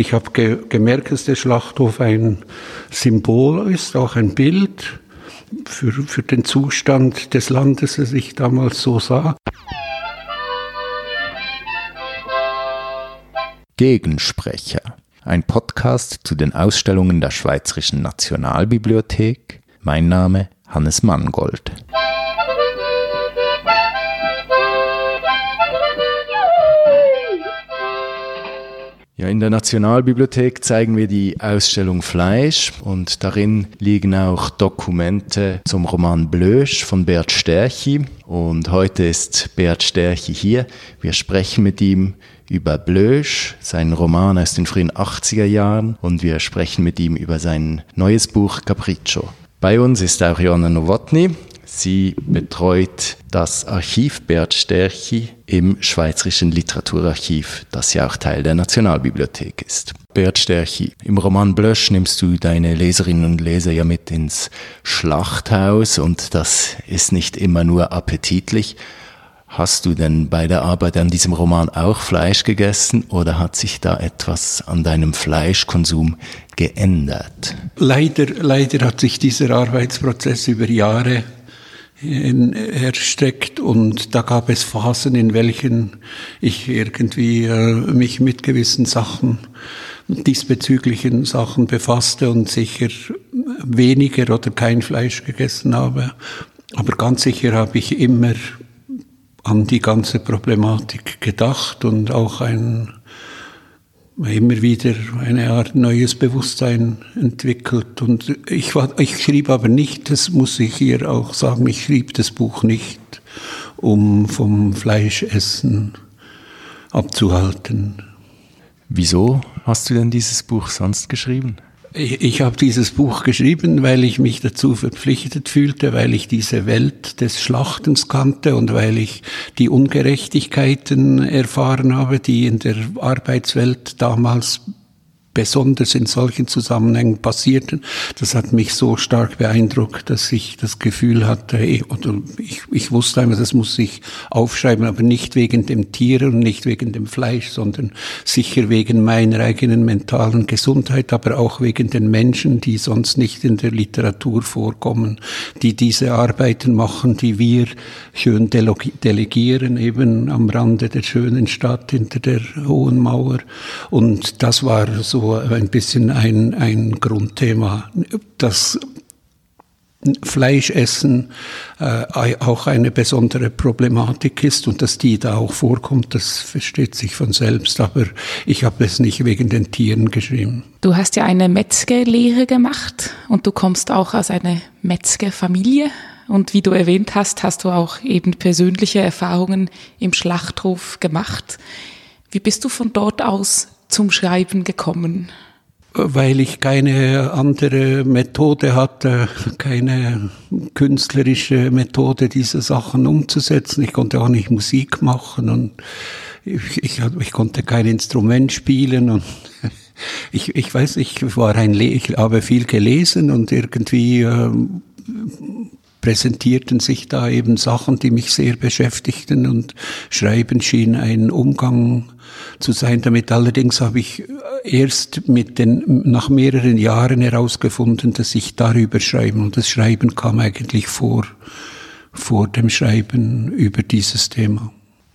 Ich habe ge gemerkt, dass der Schlachthof ein Symbol ist, auch ein Bild für, für den Zustand des Landes, das ich damals so sah. Gegensprecher. Ein Podcast zu den Ausstellungen der Schweizerischen Nationalbibliothek. Mein Name Hannes Mangold. Ja, in der Nationalbibliothek zeigen wir die Ausstellung Fleisch und darin liegen auch Dokumente zum Roman Blösch von Bert Sterchi. Und heute ist Bert Sterchi hier. Wir sprechen mit ihm über Blösch, seinen Roman aus den frühen 80er Jahren und wir sprechen mit ihm über sein neues Buch Capriccio. Bei uns ist auch Joanna Nowotny. Sie betreut das Archiv Bert Sterchi im Schweizerischen Literaturarchiv, das ja auch Teil der Nationalbibliothek ist. Bert Sterchi, im Roman Blösch nimmst du deine Leserinnen und Leser ja mit ins Schlachthaus und das ist nicht immer nur appetitlich. Hast du denn bei der Arbeit an diesem Roman auch Fleisch gegessen oder hat sich da etwas an deinem Fleischkonsum geändert? Leider, leider hat sich dieser Arbeitsprozess über Jahre erstreckt und da gab es Phasen, in welchen ich irgendwie äh, mich mit gewissen Sachen, diesbezüglichen Sachen befasste und sicher weniger oder kein Fleisch gegessen habe. Aber ganz sicher habe ich immer an die ganze Problematik gedacht und auch ein immer wieder eine Art neues Bewusstsein entwickelt. Und ich, war, ich schrieb aber nicht, das muss ich hier auch sagen, ich schrieb das Buch nicht, um vom Fleischessen abzuhalten. Wieso hast du denn dieses Buch sonst geschrieben? Ich, ich habe dieses Buch geschrieben, weil ich mich dazu verpflichtet fühlte, weil ich diese Welt des Schlachtens kannte und weil ich die Ungerechtigkeiten erfahren habe, die in der Arbeitswelt damals besonders in solchen Zusammenhängen passierten. Das hat mich so stark beeindruckt, dass ich das Gefühl hatte, oder ich, ich wusste einmal, das muss ich aufschreiben, aber nicht wegen dem Tier und nicht wegen dem Fleisch, sondern sicher wegen meiner eigenen mentalen Gesundheit, aber auch wegen den Menschen, die sonst nicht in der Literatur vorkommen, die diese Arbeiten machen, die wir schön delegieren, eben am Rande der schönen Stadt hinter der Hohen Mauer. Und das war so ein bisschen ein, ein Grundthema. Das Fleischessen äh, auch eine besondere Problematik ist und dass die da auch vorkommt, das versteht sich von selbst. Aber ich habe es nicht wegen den Tieren geschrieben. Du hast ja eine Metzgerlehre gemacht und du kommst auch aus einer Metzgerfamilie. Und wie du erwähnt hast, hast du auch eben persönliche Erfahrungen im Schlachthof gemacht. Wie bist du von dort aus zum Schreiben gekommen? Weil ich keine andere Methode hatte, keine künstlerische Methode, diese Sachen umzusetzen. Ich konnte auch nicht Musik machen und ich, ich, ich konnte kein Instrument spielen und ich, ich weiß, ich war ein, ich habe viel gelesen und irgendwie äh, präsentierten sich da eben Sachen, die mich sehr beschäftigten und Schreiben schien ein Umgang zu sein damit. Allerdings habe ich erst mit den, nach mehreren Jahren herausgefunden, dass ich darüber schreiben und das Schreiben kam eigentlich vor, vor dem Schreiben über dieses Thema.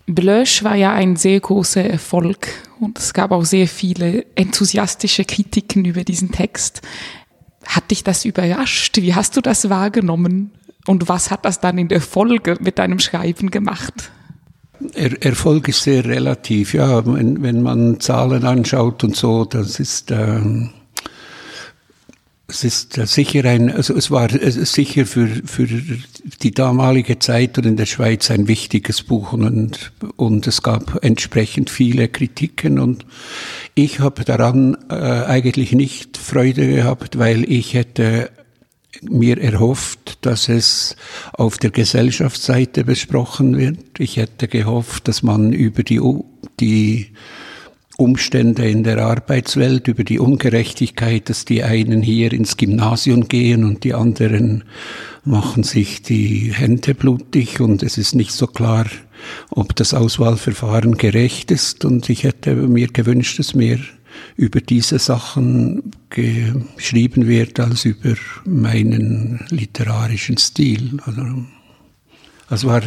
Blösch war ja ein sehr großer Erfolg und es gab auch sehr viele enthusiastische Kritiken über diesen Text. Hat dich das überrascht? Wie hast du das wahrgenommen? Und was hat das dann in der Folge mit deinem Schreiben gemacht? Er, Erfolg ist sehr relativ, ja. Wenn, wenn man Zahlen anschaut und so, das ist, ähm, es ist sicher ein, also es war sicher für, für die damalige Zeit und in der Schweiz ein wichtiges Buch und, und es gab entsprechend viele Kritiken und ich habe daran äh, eigentlich nicht Freude gehabt, weil ich hätte mir erhofft, dass es auf der Gesellschaftsseite besprochen wird. Ich hätte gehofft, dass man über die, die Umstände in der Arbeitswelt, über die Ungerechtigkeit, dass die einen hier ins Gymnasium gehen und die anderen machen sich die Hände blutig und es ist nicht so klar, ob das Auswahlverfahren gerecht ist und ich hätte mir gewünscht, dass mehr über diese Sachen geschrieben wird als über meinen literarischen Stil. Also also war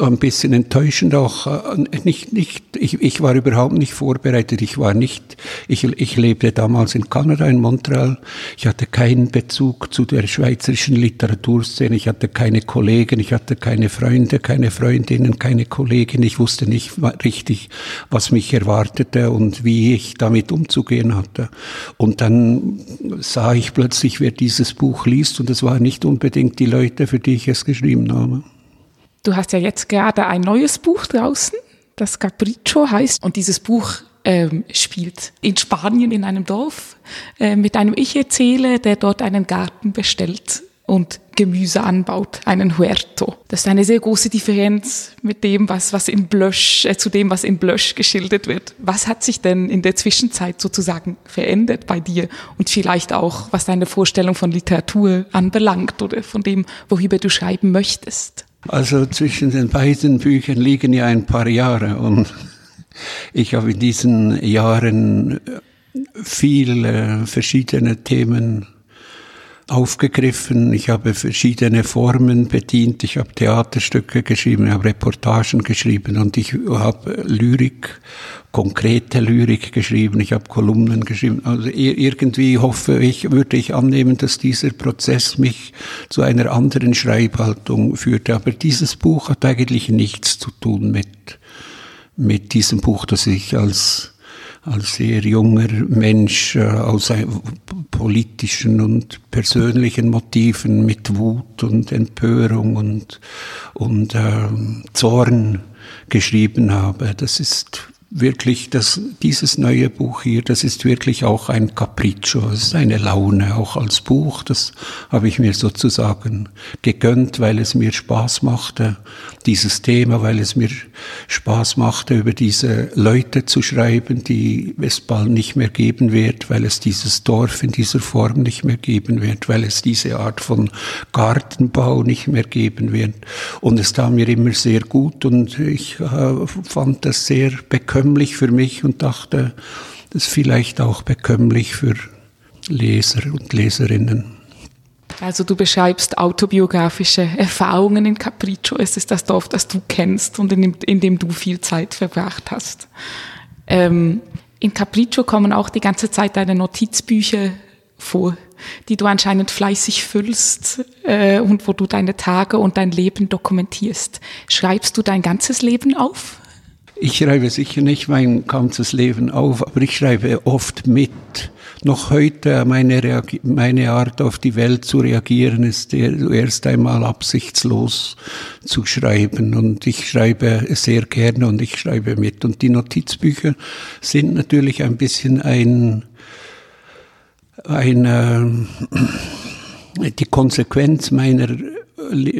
ein bisschen enttäuschend auch. Äh, nicht, nicht, ich, ich war überhaupt nicht vorbereitet. Ich war nicht, ich, ich lebte damals in Kanada, in Montreal. Ich hatte keinen Bezug zu der schweizerischen Literaturszene. Ich hatte keine Kollegen, ich hatte keine Freunde, keine Freundinnen, keine Kollegin. Ich wusste nicht richtig, was mich erwartete und wie ich damit umzugehen hatte. Und dann sah ich plötzlich, wer dieses Buch liest und es waren nicht unbedingt die Leute, für die ich es geschrieben habe. Du hast ja jetzt gerade ein neues Buch draußen, das Capriccio heißt. Und dieses Buch ähm, spielt in Spanien in einem Dorf äh, mit einem Ich-Erzähler, der dort einen Garten bestellt und Gemüse anbaut, einen Huerto. Das ist eine sehr große Differenz mit dem, was, was in Blösch, äh, zu dem, was in Blösch geschildert wird. Was hat sich denn in der Zwischenzeit sozusagen verändert bei dir und vielleicht auch, was deine Vorstellung von Literatur anbelangt oder von dem, worüber du schreiben möchtest? Also zwischen den beiden Büchern liegen ja ein paar Jahre und ich habe in diesen Jahren viele verschiedene Themen aufgegriffen. Ich habe verschiedene Formen bedient. Ich habe Theaterstücke geschrieben, ich habe Reportagen geschrieben und ich habe Lyrik, konkrete Lyrik geschrieben. Ich habe Kolumnen geschrieben. Also irgendwie hoffe ich, würde ich annehmen, dass dieser Prozess mich zu einer anderen Schreibhaltung führte. Aber dieses Buch hat eigentlich nichts zu tun mit, mit diesem Buch, das ich als als sehr junger Mensch äh, aus politischen und persönlichen Motiven mit Wut und Empörung und, und äh, Zorn geschrieben habe. Das ist wirklich, das, dieses neue Buch hier, das ist wirklich auch ein Capriccio, es ist eine Laune, auch als Buch. Das habe ich mir sozusagen gegönnt, weil es mir Spaß machte, dieses Thema, weil es mir Spaß machte, über diese Leute zu schreiben, die es bald nicht mehr geben wird, weil es dieses Dorf in dieser Form nicht mehr geben wird, weil es diese Art von Gartenbau nicht mehr geben wird. Und es tat mir immer sehr gut und ich äh, fand das sehr bekömmlich für mich und dachte, das ist vielleicht auch bekömmlich für Leser und Leserinnen. Also du beschreibst autobiografische Erfahrungen in Capriccio. Es ist das Dorf, das du kennst und in dem, in dem du viel Zeit verbracht hast. Ähm, in Capriccio kommen auch die ganze Zeit deine Notizbücher vor, die du anscheinend fleißig füllst äh, und wo du deine Tage und dein Leben dokumentierst. Schreibst du dein ganzes Leben auf? Ich schreibe sicher nicht mein ganzes Leben auf, aber ich schreibe oft mit. Noch heute meine, meine Art auf die Welt zu reagieren ist erst einmal absichtslos zu schreiben und ich schreibe sehr gerne und ich schreibe mit. Und die Notizbücher sind natürlich ein bisschen ein, ein äh, die Konsequenz meiner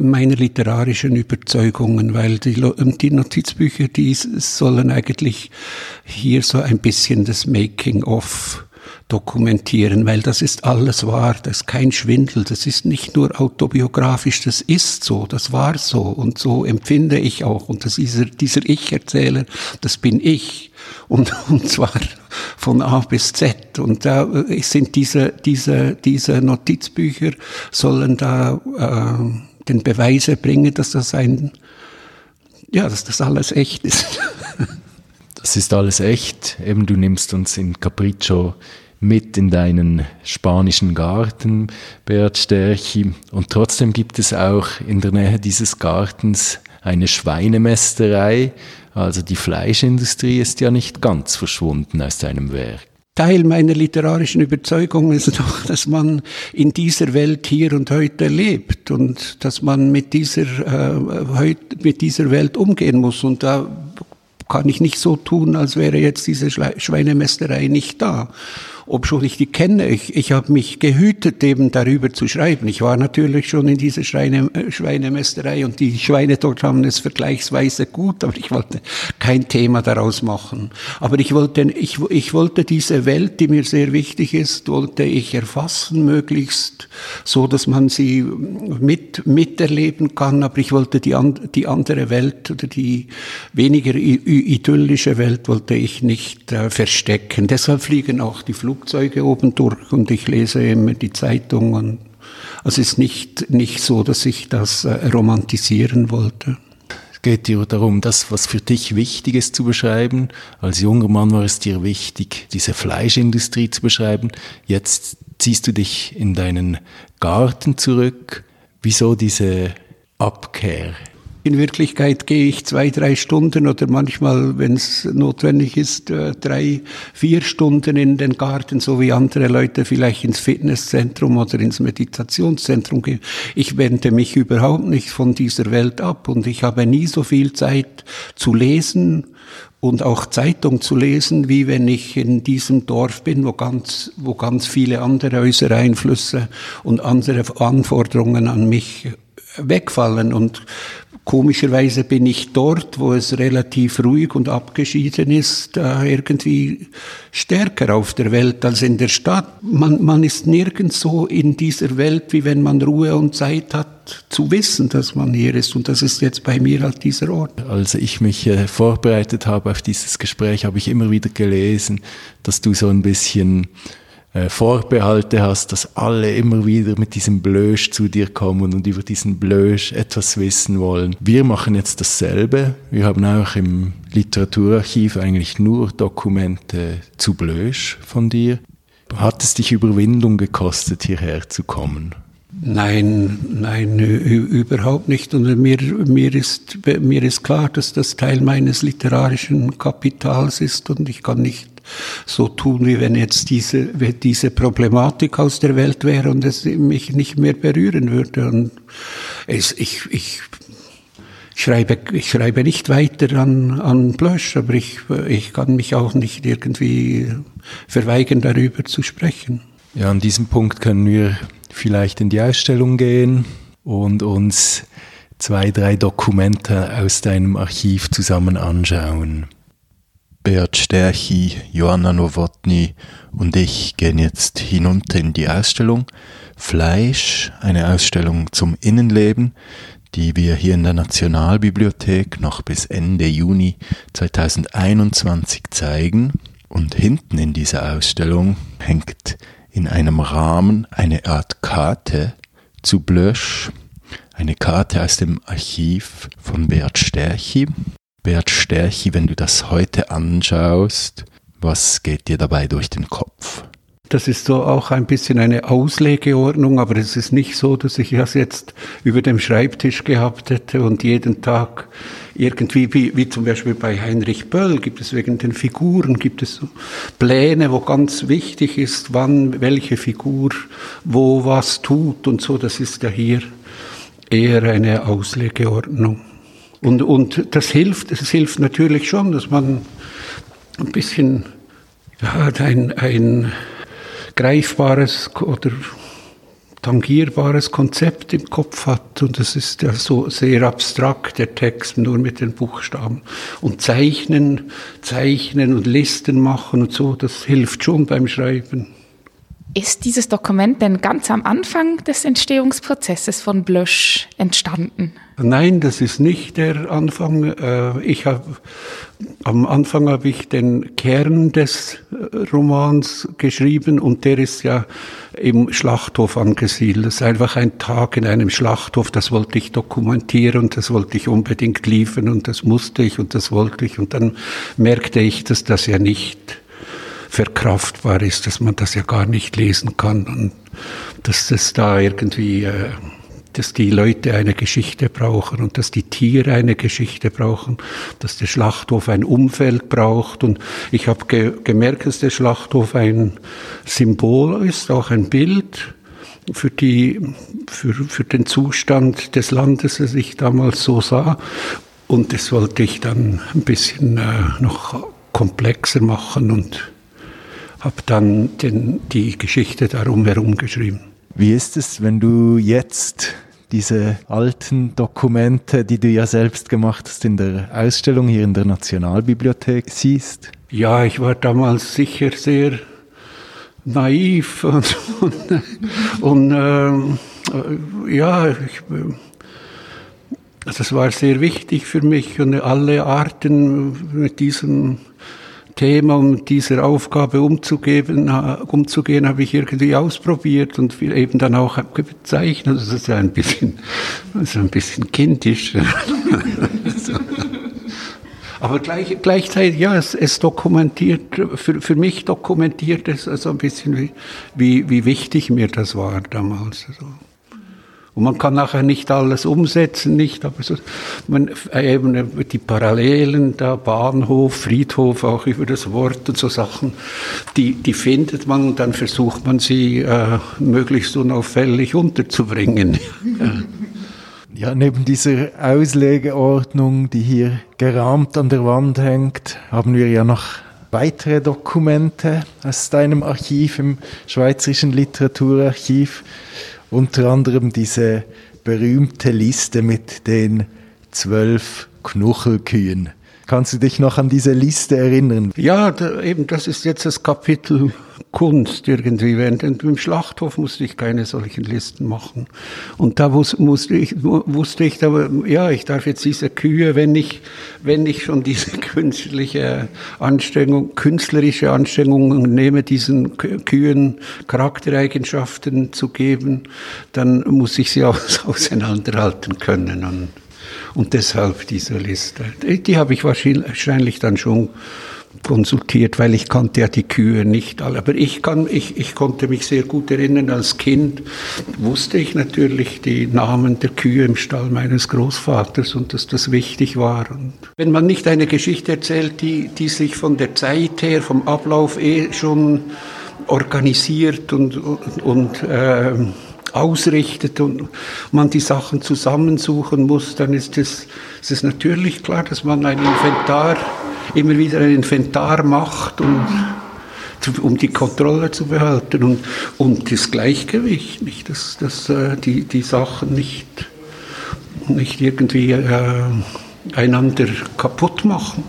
meiner literarischen Überzeugungen, weil die, die Notizbücher, die sollen eigentlich hier so ein bisschen das Making-of dokumentieren, weil das ist alles wahr, das ist kein Schwindel, das ist nicht nur autobiografisch, das ist so, das war so. Und so empfinde ich auch. Und das dieser, dieser Ich-Erzähler, das bin ich. Und, und zwar von A bis Z. Und da sind diese, diese, diese Notizbücher sollen da äh, den Beweis erbringen, dass das ein, ja, dass das alles echt ist. das ist alles echt. Eben, du nimmst uns in Capriccio mit in deinen spanischen Garten, Bert Sterchi. Und trotzdem gibt es auch in der Nähe dieses Gartens eine Schweinemästerei. Also die Fleischindustrie ist ja nicht ganz verschwunden aus deinem Werk. Teil meiner literarischen Überzeugung ist doch, dass man in dieser Welt hier und heute lebt und dass man mit dieser, äh, mit dieser Welt umgehen muss. Und da kann ich nicht so tun, als wäre jetzt diese Schweinemästerei nicht da. Ob schon ich die kenne. Ich, ich habe mich gehütet, eben darüber zu schreiben. Ich war natürlich schon in dieser Schweine, Schweinemästerei und die Schweine dort haben es vergleichsweise gut, aber ich wollte kein Thema daraus machen. Aber ich wollte, ich, ich wollte diese Welt, die mir sehr wichtig ist, wollte ich erfassen, möglichst so, dass man sie mit, miterleben kann. Aber ich wollte die, die andere Welt oder die weniger idyllische Welt wollte ich nicht äh, verstecken. Deshalb fliegen auch die Flugzeuge oben durch und ich lese immer die Zeitungen. Also es ist nicht, nicht so, dass ich das äh, romantisieren wollte. Es geht dir darum, das, was für dich wichtig ist zu beschreiben. Als junger Mann war es dir wichtig, diese Fleischindustrie zu beschreiben. Jetzt ziehst du dich in deinen Garten zurück. Wieso diese Abkehr? In Wirklichkeit gehe ich zwei, drei Stunden oder manchmal, wenn es notwendig ist, äh, drei, vier Stunden in den Garten, so wie andere Leute vielleicht ins Fitnesszentrum oder ins Meditationszentrum gehen. Ich wende mich überhaupt nicht von dieser Welt ab und ich habe nie so viel Zeit zu lesen und auch Zeitung zu lesen, wie wenn ich in diesem Dorf bin, wo ganz, wo ganz viele andere äußere Einflüsse und andere Anforderungen an mich wegfallen. Und Komischerweise bin ich dort, wo es relativ ruhig und abgeschieden ist, irgendwie stärker auf der Welt als in der Stadt. Man, man ist nirgends so in dieser Welt, wie wenn man Ruhe und Zeit hat, zu wissen, dass man hier ist. Und das ist jetzt bei mir halt dieser Ort. Als ich mich äh, vorbereitet habe auf dieses Gespräch, habe ich immer wieder gelesen, dass du so ein bisschen äh, Vorbehalte hast, dass alle immer wieder mit diesem Blösch zu dir kommen und über diesen Blösch etwas wissen wollen. Wir machen jetzt dasselbe. Wir haben auch im Literaturarchiv eigentlich nur Dokumente zu Blösch von dir. Hat es dich Überwindung gekostet, hierher zu kommen? Nein, nein, überhaupt nicht. Und mir, mir, ist, mir ist klar, dass das Teil meines literarischen Kapitals ist und ich kann nicht so tun, wie wenn jetzt diese, diese Problematik aus der Welt wäre und es mich nicht mehr berühren würde. Und es, ich, ich schreibe, ich schreibe nicht weiter an, an Blösch, aber ich, ich kann mich auch nicht irgendwie verweigern, darüber zu sprechen. Ja, an diesem Punkt können wir vielleicht in die Ausstellung gehen und uns zwei, drei Dokumente aus deinem Archiv zusammen anschauen. Beat Sterchi, Joanna Nowotny und ich gehen jetzt hinunter in die Ausstellung Fleisch, eine Ausstellung zum Innenleben, die wir hier in der Nationalbibliothek noch bis Ende Juni 2021 zeigen. Und hinten in dieser Ausstellung hängt in einem Rahmen eine Art Karte zu Blösch, eine Karte aus dem Archiv von Beat Sterchi. Bert Sterchi, wenn du das heute anschaust, was geht dir dabei durch den Kopf? Das ist so auch ein bisschen eine Auslegeordnung, aber es ist nicht so, dass ich das jetzt über dem Schreibtisch gehabt hätte und jeden Tag irgendwie, wie, wie zum Beispiel bei Heinrich Böll, gibt es wegen den Figuren, gibt es so Pläne, wo ganz wichtig ist, wann welche Figur wo was tut und so. Das ist ja hier eher eine Auslegeordnung. Und, und das hilft, es hilft natürlich schon, dass man ein bisschen ja, ein, ein greifbares oder tangierbares Konzept im Kopf hat. Und das ist ja so sehr abstrakt, der Text, nur mit den Buchstaben. Und zeichnen, zeichnen und Listen machen und so, das hilft schon beim Schreiben. Ist dieses Dokument denn ganz am Anfang des Entstehungsprozesses von Blösch entstanden? Nein, das ist nicht der Anfang. Äh, ich habe am Anfang habe ich den Kern des äh, Romans geschrieben und der ist ja im Schlachthof angesiedelt. Das ist einfach ein Tag in einem Schlachthof, das wollte ich dokumentieren und das wollte ich unbedingt liefern und das musste ich und das wollte ich und dann merkte ich, dass das ja nicht verkraftbar ist, dass man das ja gar nicht lesen kann und dass das da irgendwie, äh, dass die Leute eine Geschichte brauchen und dass die Tiere eine Geschichte brauchen, dass der Schlachthof ein Umfeld braucht und ich habe ge gemerkt, dass der Schlachthof ein Symbol ist, auch ein Bild für die, für, für den Zustand des Landes, das ich damals so sah. Und das wollte ich dann ein bisschen äh, noch komplexer machen und habe dann den, die Geschichte darum herum geschrieben. Wie ist es, wenn du jetzt diese alten Dokumente, die du ja selbst gemacht hast, in der Ausstellung hier in der Nationalbibliothek siehst? Ja, ich war damals sicher sehr naiv und, und, und äh, ja, ich, das war sehr wichtig für mich und alle Arten mit diesem Thema, um dieser Aufgabe umzugeben, umzugehen, habe ich irgendwie ausprobiert und eben dann auch gezeichnet. Das ist ja ein bisschen, ist ein bisschen kindisch. Aber gleich, gleichzeitig, ja, es, es dokumentiert, für, für mich dokumentiert es also ein bisschen, wie, wie, wie wichtig mir das war damals. Also. Und man kann nachher nicht alles umsetzen, nicht, aber so, man, eben die Parallelen, da Bahnhof, Friedhof, auch über das Wort und so Sachen, die, die findet man und dann versucht man sie äh, möglichst unauffällig unterzubringen. Ja, neben dieser Auslegeordnung, die hier gerahmt an der Wand hängt, haben wir ja noch weitere Dokumente aus deinem Archiv im Schweizerischen Literaturarchiv unter anderem diese berühmte Liste mit den zwölf Knuchelkühen. Kannst du dich noch an diese Liste erinnern? Ja, da, eben, das ist jetzt das Kapitel Kunst irgendwie. Während im Schlachthof musste ich keine solchen Listen machen. Und da wus, musste ich, wusste ich, aber, ja, ich darf jetzt diese Kühe, wenn ich, wenn ich schon diese künstliche Anstrengung, künstlerische Anstrengung nehme, diesen Kühen Charaktereigenschaften zu geben, dann muss ich sie auch auseinanderhalten können. Und und deshalb diese Liste. Die habe ich wahrscheinlich dann schon konsultiert, weil ich kannte ja die Kühe nicht alle. Aber ich, kann, ich, ich konnte mich sehr gut erinnern, als Kind wusste ich natürlich die Namen der Kühe im Stall meines Großvaters und dass das wichtig war. Und wenn man nicht eine Geschichte erzählt, die, die sich von der Zeit her, vom Ablauf eh schon organisiert und, und, und äh, ausrichtet und man die Sachen zusammensuchen muss, dann ist es, ist natürlich klar, dass man ein Inventar, immer wieder ein Inventar macht und um die Kontrolle zu behalten und, und das Gleichgewicht, nicht, dass, dass äh, die, die Sachen nicht, nicht irgendwie äh, einander kaputt machen.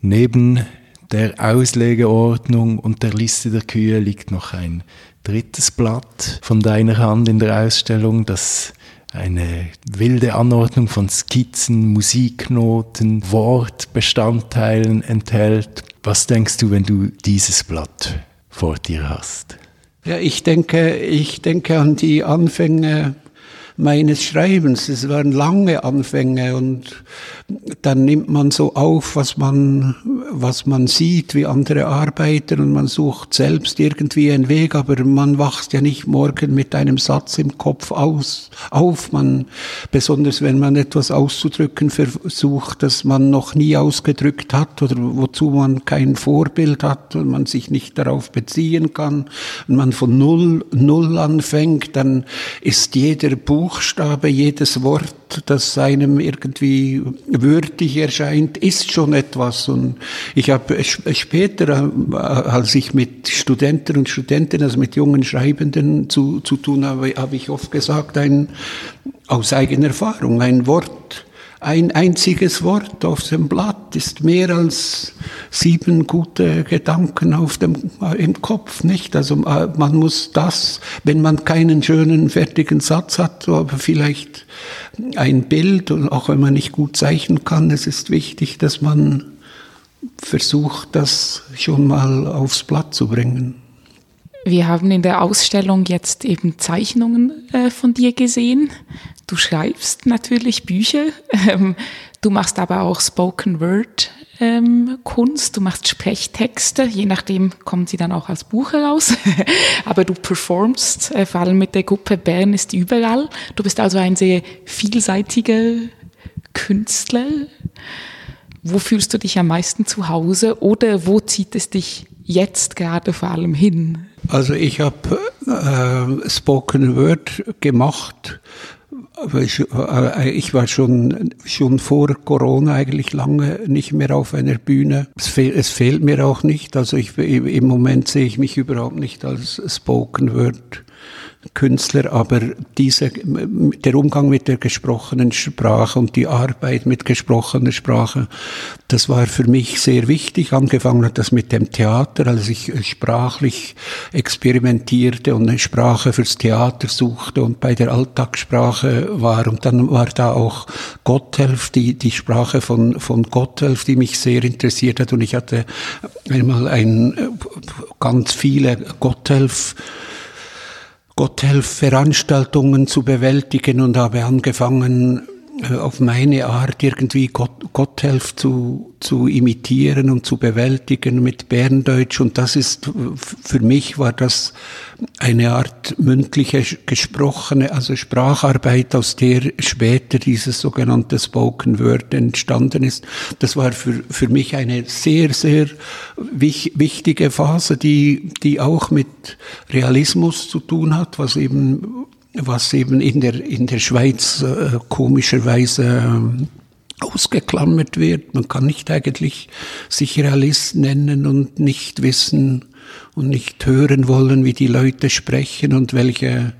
Neben der Auslegeordnung und der Liste der Kühe liegt noch ein drittes Blatt von deiner Hand in der Ausstellung, das eine wilde Anordnung von Skizzen, Musiknoten, Wortbestandteilen enthält. Was denkst du, wenn du dieses Blatt vor dir hast? Ja, ich denke, ich denke an die Anfänge meines Schreibens. Es waren lange Anfänge und dann nimmt man so auf, was man, was man sieht, wie andere arbeiten und man sucht selbst irgendwie einen Weg, aber man wacht ja nicht morgen mit einem Satz im Kopf aus, auf. Man, besonders wenn man etwas auszudrücken versucht, das man noch nie ausgedrückt hat oder wozu man kein Vorbild hat und man sich nicht darauf beziehen kann und man von Null, Null anfängt, dann ist jeder Buchstabe, jedes Wort, das einem irgendwie würdig erscheint, ist schon etwas. Und ich habe später, äh, als ich mit Studenten und Studentinnen, also mit jungen Schreibenden zu, zu tun habe, habe ich oft gesagt, ein, aus eigener Erfahrung, ein Wort, ein einziges Wort auf dem Blatt ist mehr als sieben gute Gedanken auf dem, im Kopf, nicht? Also äh, man muss das, wenn man keinen schönen, fertigen Satz hat, aber vielleicht ein Bild, und auch wenn man nicht gut zeichnen kann, es ist wichtig, dass man versucht, das schon mal aufs Blatt zu bringen. Wir haben in der Ausstellung jetzt eben Zeichnungen äh, von dir gesehen. Du schreibst natürlich Bücher, ähm, du machst aber auch Spoken Word ähm, Kunst, du machst Sprechtexte, je nachdem kommen sie dann auch als Buch heraus, aber du performst äh, vor allem mit der Gruppe Bern ist überall. Du bist also ein sehr vielseitiger Künstler. Wo fühlst du dich am meisten zu Hause oder wo zieht es dich jetzt gerade vor allem hin? Also ich habe äh, Spoken Word gemacht ich, äh, ich war schon, schon vor Corona eigentlich lange nicht mehr auf einer Bühne. Es, fehl, es fehlt mir auch nicht. Also ich, im Moment sehe ich mich überhaupt nicht als Spoken Word Künstler, aber diese, der Umgang mit der gesprochenen Sprache und die Arbeit mit gesprochener Sprache, das war für mich sehr wichtig. Angefangen hat das mit dem Theater, als ich sprachlich experimentierte und eine Sprache fürs Theater suchte und bei der Alltagssprache war. Und dann war da auch Gotthelf, die, die Sprache von, von Gotthelf, die mich sehr interessiert hat. Und ich hatte einmal ein, ganz viele Gotthelf Gotthelf-Veranstaltungen zu bewältigen und habe angefangen, auf meine Art irgendwie Gott, Gotthelf zu, zu imitieren und zu bewältigen mit Berndeutsch. Und das ist, für mich war das eine Art mündliche, gesprochene, also Spracharbeit, aus der später dieses sogenannte Spoken Word entstanden ist. Das war für, für mich eine sehr, sehr wich, wichtige Phase, die, die auch mit Realismus zu tun hat, was eben was eben in der, in der Schweiz äh, komischerweise äh, ausgeklammert wird. Man kann nicht eigentlich sich Realist nennen und nicht wissen und nicht hören wollen, wie die Leute sprechen und welche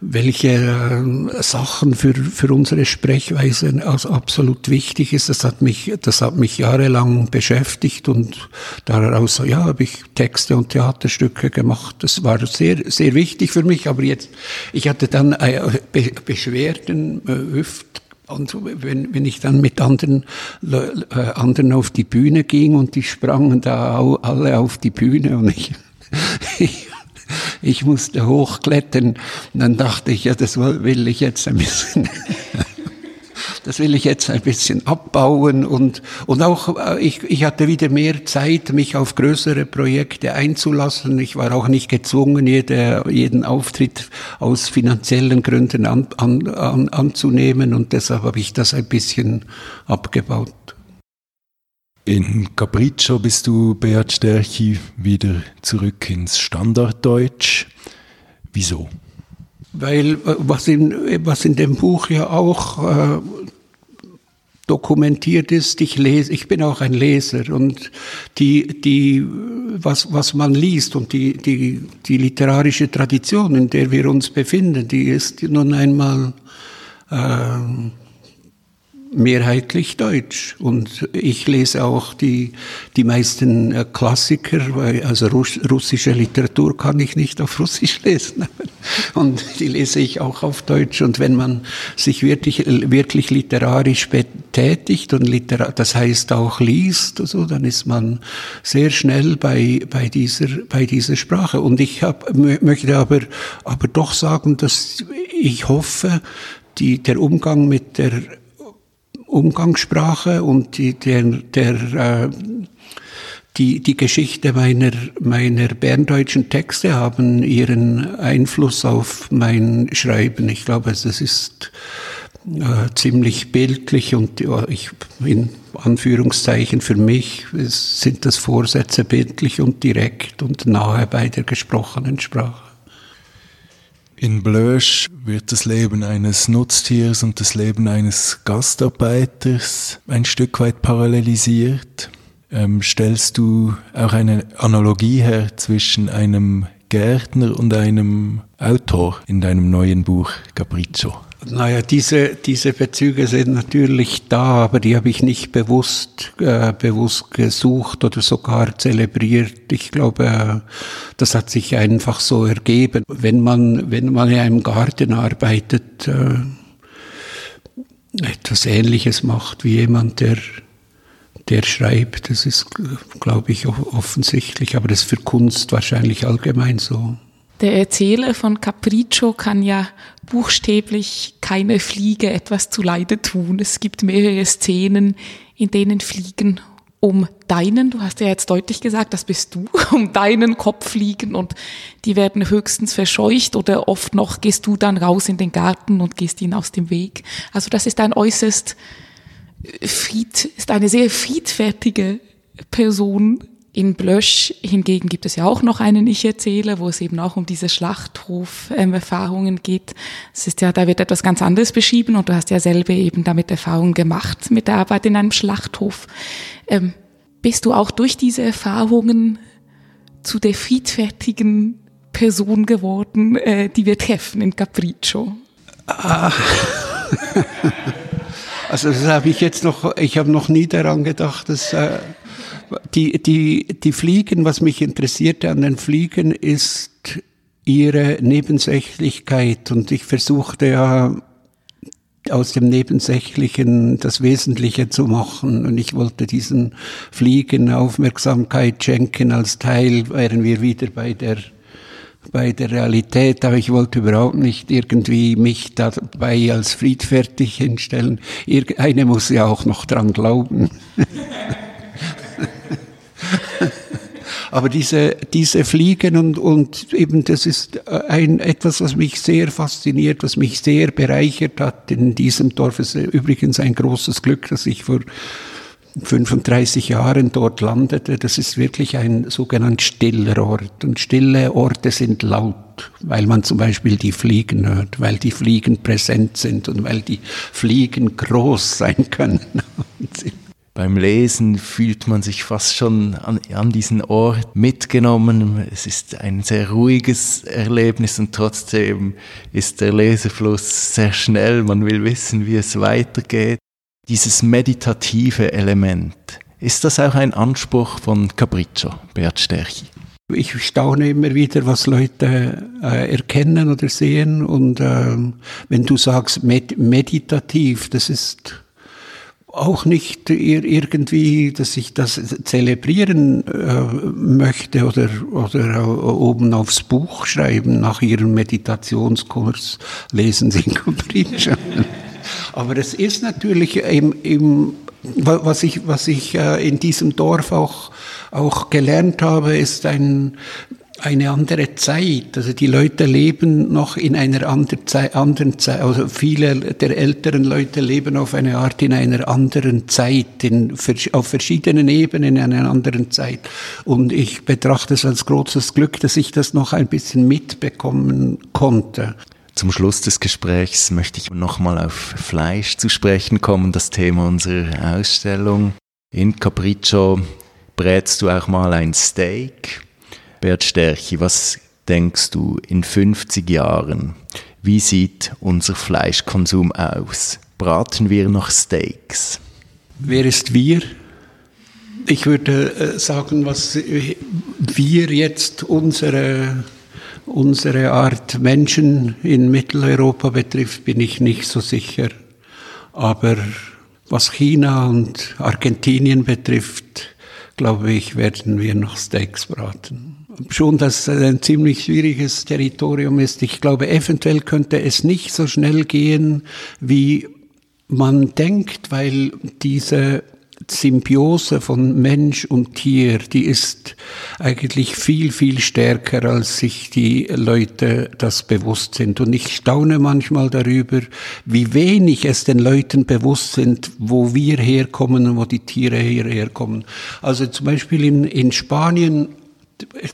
welche äh, Sachen für, für unsere Sprechweise absolut wichtig ist. Das hat mich, das hat mich jahrelang beschäftigt und daraus, ja, habe ich Texte und Theaterstücke gemacht. Das war sehr, sehr wichtig für mich. Aber jetzt, ich hatte dann äh, Be Beschwerden, äh, Hüft, und wenn, wenn ich dann mit anderen, äh, anderen auf die Bühne ging und die sprangen da alle auf die Bühne und ich, ich ich musste hochklettern. Und dann dachte ich, ja, das will ich jetzt ein bisschen, das will ich jetzt ein bisschen abbauen und, und auch, äh, ich, ich hatte wieder mehr Zeit, mich auf größere Projekte einzulassen. Ich war auch nicht gezwungen, jede, jeden Auftritt aus finanziellen Gründen an, an, an, anzunehmen und deshalb habe ich das ein bisschen abgebaut. In Capriccio bist du, Beat Sterchi, wieder zurück ins Standarddeutsch. Wieso? Weil äh, was in, was in dem Buch ja auch äh, dokumentiert ist, ich lese, ich bin auch ein Leser und die, die, was, was man liest und die, die, die literarische Tradition, in der wir uns befinden, die ist nun einmal äh, mehrheitlich Deutsch. Und ich lese auch die, die meisten äh, Klassiker, weil, also russische Literatur kann ich nicht auf Russisch lesen. Und die lese ich auch auf Deutsch. Und wenn man sich wirklich, wirklich literarisch betätigt und literar das heißt auch liest, so, dann ist man sehr schnell bei, bei, dieser, bei dieser Sprache. Und ich hab, möchte aber, aber doch sagen, dass ich hoffe, die, der Umgang mit der Umgangssprache und die, der, der, äh, die, die Geschichte meiner, meiner berndeutschen Texte haben ihren Einfluss auf mein Schreiben. Ich glaube, es ist äh, ziemlich bildlich und ich, in Anführungszeichen für mich sind das Vorsätze bildlich und direkt und nahe bei der gesprochenen Sprache. In Blösch wird das Leben eines Nutztiers und das Leben eines Gastarbeiters ein Stück weit parallelisiert. Ähm, stellst du auch eine Analogie her zwischen einem Gärtner und einem Autor in deinem neuen Buch Capriccio? Naja, diese, diese Bezüge sind natürlich da, aber die habe ich nicht bewusst, äh, bewusst gesucht oder sogar zelebriert. Ich glaube, äh, das hat sich einfach so ergeben. Wenn man, wenn man in einem Garten arbeitet, äh, etwas Ähnliches macht wie jemand, der, der schreibt, das ist, glaube ich, offensichtlich, aber das ist für Kunst wahrscheinlich allgemein so. Der Erzähler von Capriccio kann ja buchstäblich keine Fliege etwas zu Leide tun. Es gibt mehrere Szenen, in denen Fliegen um deinen, du hast ja jetzt deutlich gesagt, das bist du, um deinen Kopf fliegen und die werden höchstens verscheucht oder oft noch gehst du dann raus in den Garten und gehst ihnen aus dem Weg. Also das ist ein äußerst Fried, ist eine sehr friedfertige Person, In Blösch hingegen gibt es ja auch noch einen Ich-Erzähler, wo es eben auch um diese Schlachtruf-Erfahrungen geht. Es ist ja, da wird etwas ganz anderes beschrieben und du hast ja selber eben damit Erfahrungen gemacht mit der Arbeit in einem Schlachthof. Ähm, bist du auch durch diese Erfahrungen zu der friedfertigen Person geworden, äh, die wir treffen in Capriccio? Ah. Also das habe ich jetzt noch, ich habe noch nie daran gedacht, dass äh, die, die, die Fliegen, was mich interessierte an den Fliegen, ist ihre Nebensächlichkeit. Und ich versuchte ja aus dem Nebensächlichen das Wesentliche zu machen. Und ich wollte diesen Fliegen Aufmerksamkeit schenken als Teil, wären wir wieder bei der bei der Realität, aber ich wollte überhaupt nicht irgendwie mich dabei als friedfertig hinstellen. Irgendeine muss ja auch noch dran glauben. Aber diese, diese Fliegen und, und eben das ist ein, etwas, was mich sehr fasziniert, was mich sehr bereichert hat in diesem Dorf. Es ist übrigens ein großes Glück, dass ich vor 35 Jahren dort landete. Das ist wirklich ein sogenannt stiller Ort. Und stille Orte sind laut, weil man zum Beispiel die Fliegen hört, weil die Fliegen präsent sind und weil die Fliegen groß sein können. beim Lesen fühlt man sich fast schon an, an, diesen Ort mitgenommen. Es ist ein sehr ruhiges Erlebnis und trotzdem ist der Lesefluss sehr schnell. Man will wissen, wie es weitergeht. Dieses meditative Element, ist das auch ein Anspruch von Capriccio, Bert Sterchi? Ich staune immer wieder, was Leute äh, erkennen oder sehen. Und äh, wenn du sagst med meditativ, das ist auch nicht irgendwie, dass ich das zelebrieren äh, möchte oder, oder oben aufs Buch schreiben nach Ihrem Meditationskurs lesen Sie Capriccio. Aber es ist natürlich im, im was ich, was ich äh, in diesem Dorf auch, auch gelernt habe, ist ein, eine andere Zeit. Also die Leute leben noch in einer anderen Zeit, anderen Zeit, also viele der älteren Leute leben auf eine Art in einer anderen Zeit, in, auf verschiedenen Ebenen in einer anderen Zeit. Und ich betrachte es als großes Glück, dass ich das noch ein bisschen mitbekommen konnte. Zum Schluss des Gesprächs möchte ich nochmal auf Fleisch zu sprechen kommen, das Thema unserer Ausstellung. In Capriccio brätst du auch mal ein Steak Bert Sterchi, was denkst du in 50 Jahren? Wie sieht unser Fleischkonsum aus? Braten wir noch Steaks? Wer ist wir? Ich würde äh, sagen, was wir jetzt unsere, unsere Art Menschen in Mitteleuropa betrifft, bin ich nicht so sicher. Aber was China und Argentinien betrifft, glaube ich, werden wir noch Steaks braten schon, dass es ein ziemlich schwieriges Territorium ist. Ich glaube, eventuell könnte es nicht so schnell gehen, wie man denkt, weil diese Symbiose von Mensch und Tier, die ist eigentlich viel, viel stärker, als sich die Leute das bewusst sind. Und ich staune manchmal darüber, wie wenig es den Leuten bewusst sind, wo wir herkommen und wo die Tiere hierher kommen. Also zum Beispiel in, in Spanien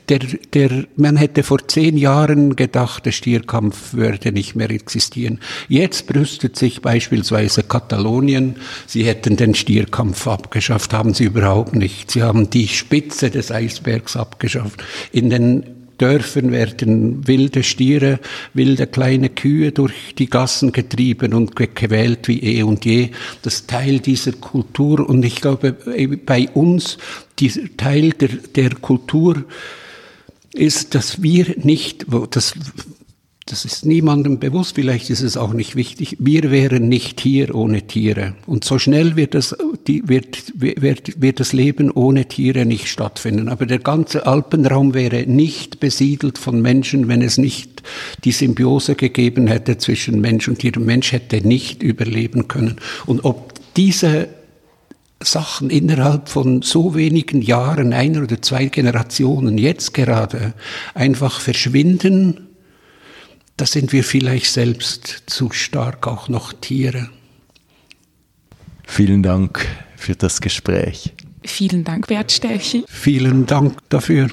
der, der, man hätte vor zehn Jahren gedacht, der Stierkampf würde nicht mehr existieren. Jetzt brüstet sich beispielsweise Katalonien, sie hätten den Stierkampf abgeschafft, haben sie überhaupt nicht. Sie haben die Spitze des Eisbergs abgeschafft. In den Dörfern werden wilde Stiere, wilde kleine Kühe durch die Gassen getrieben und gequält wie eh und je. Das Teil dieser Kultur und ich glaube, bei uns, dieser Teil der, der Kultur ist, dass wir nicht, das das ist niemandem bewusst, vielleicht ist es auch nicht wichtig. Wir wären nicht hier ohne Tiere. Und so schnell wird das, die, wird, wird, wird das Leben ohne Tiere nicht stattfinden. Aber der ganze Alpenraum wäre nicht besiedelt von Menschen, wenn es nicht die Symbiose gegeben hätte zwischen Mensch und Tier. Mensch hätte nicht überleben können. Und ob diese Sachen innerhalb von so wenigen Jahren, einer oder zwei Generationen, jetzt gerade einfach verschwinden, da sind wir vielleicht selbst zu stark auch noch Tiere. Vielen Dank für das Gespräch. Vielen Dank, Bert Sterchi. Vielen Dank dafür.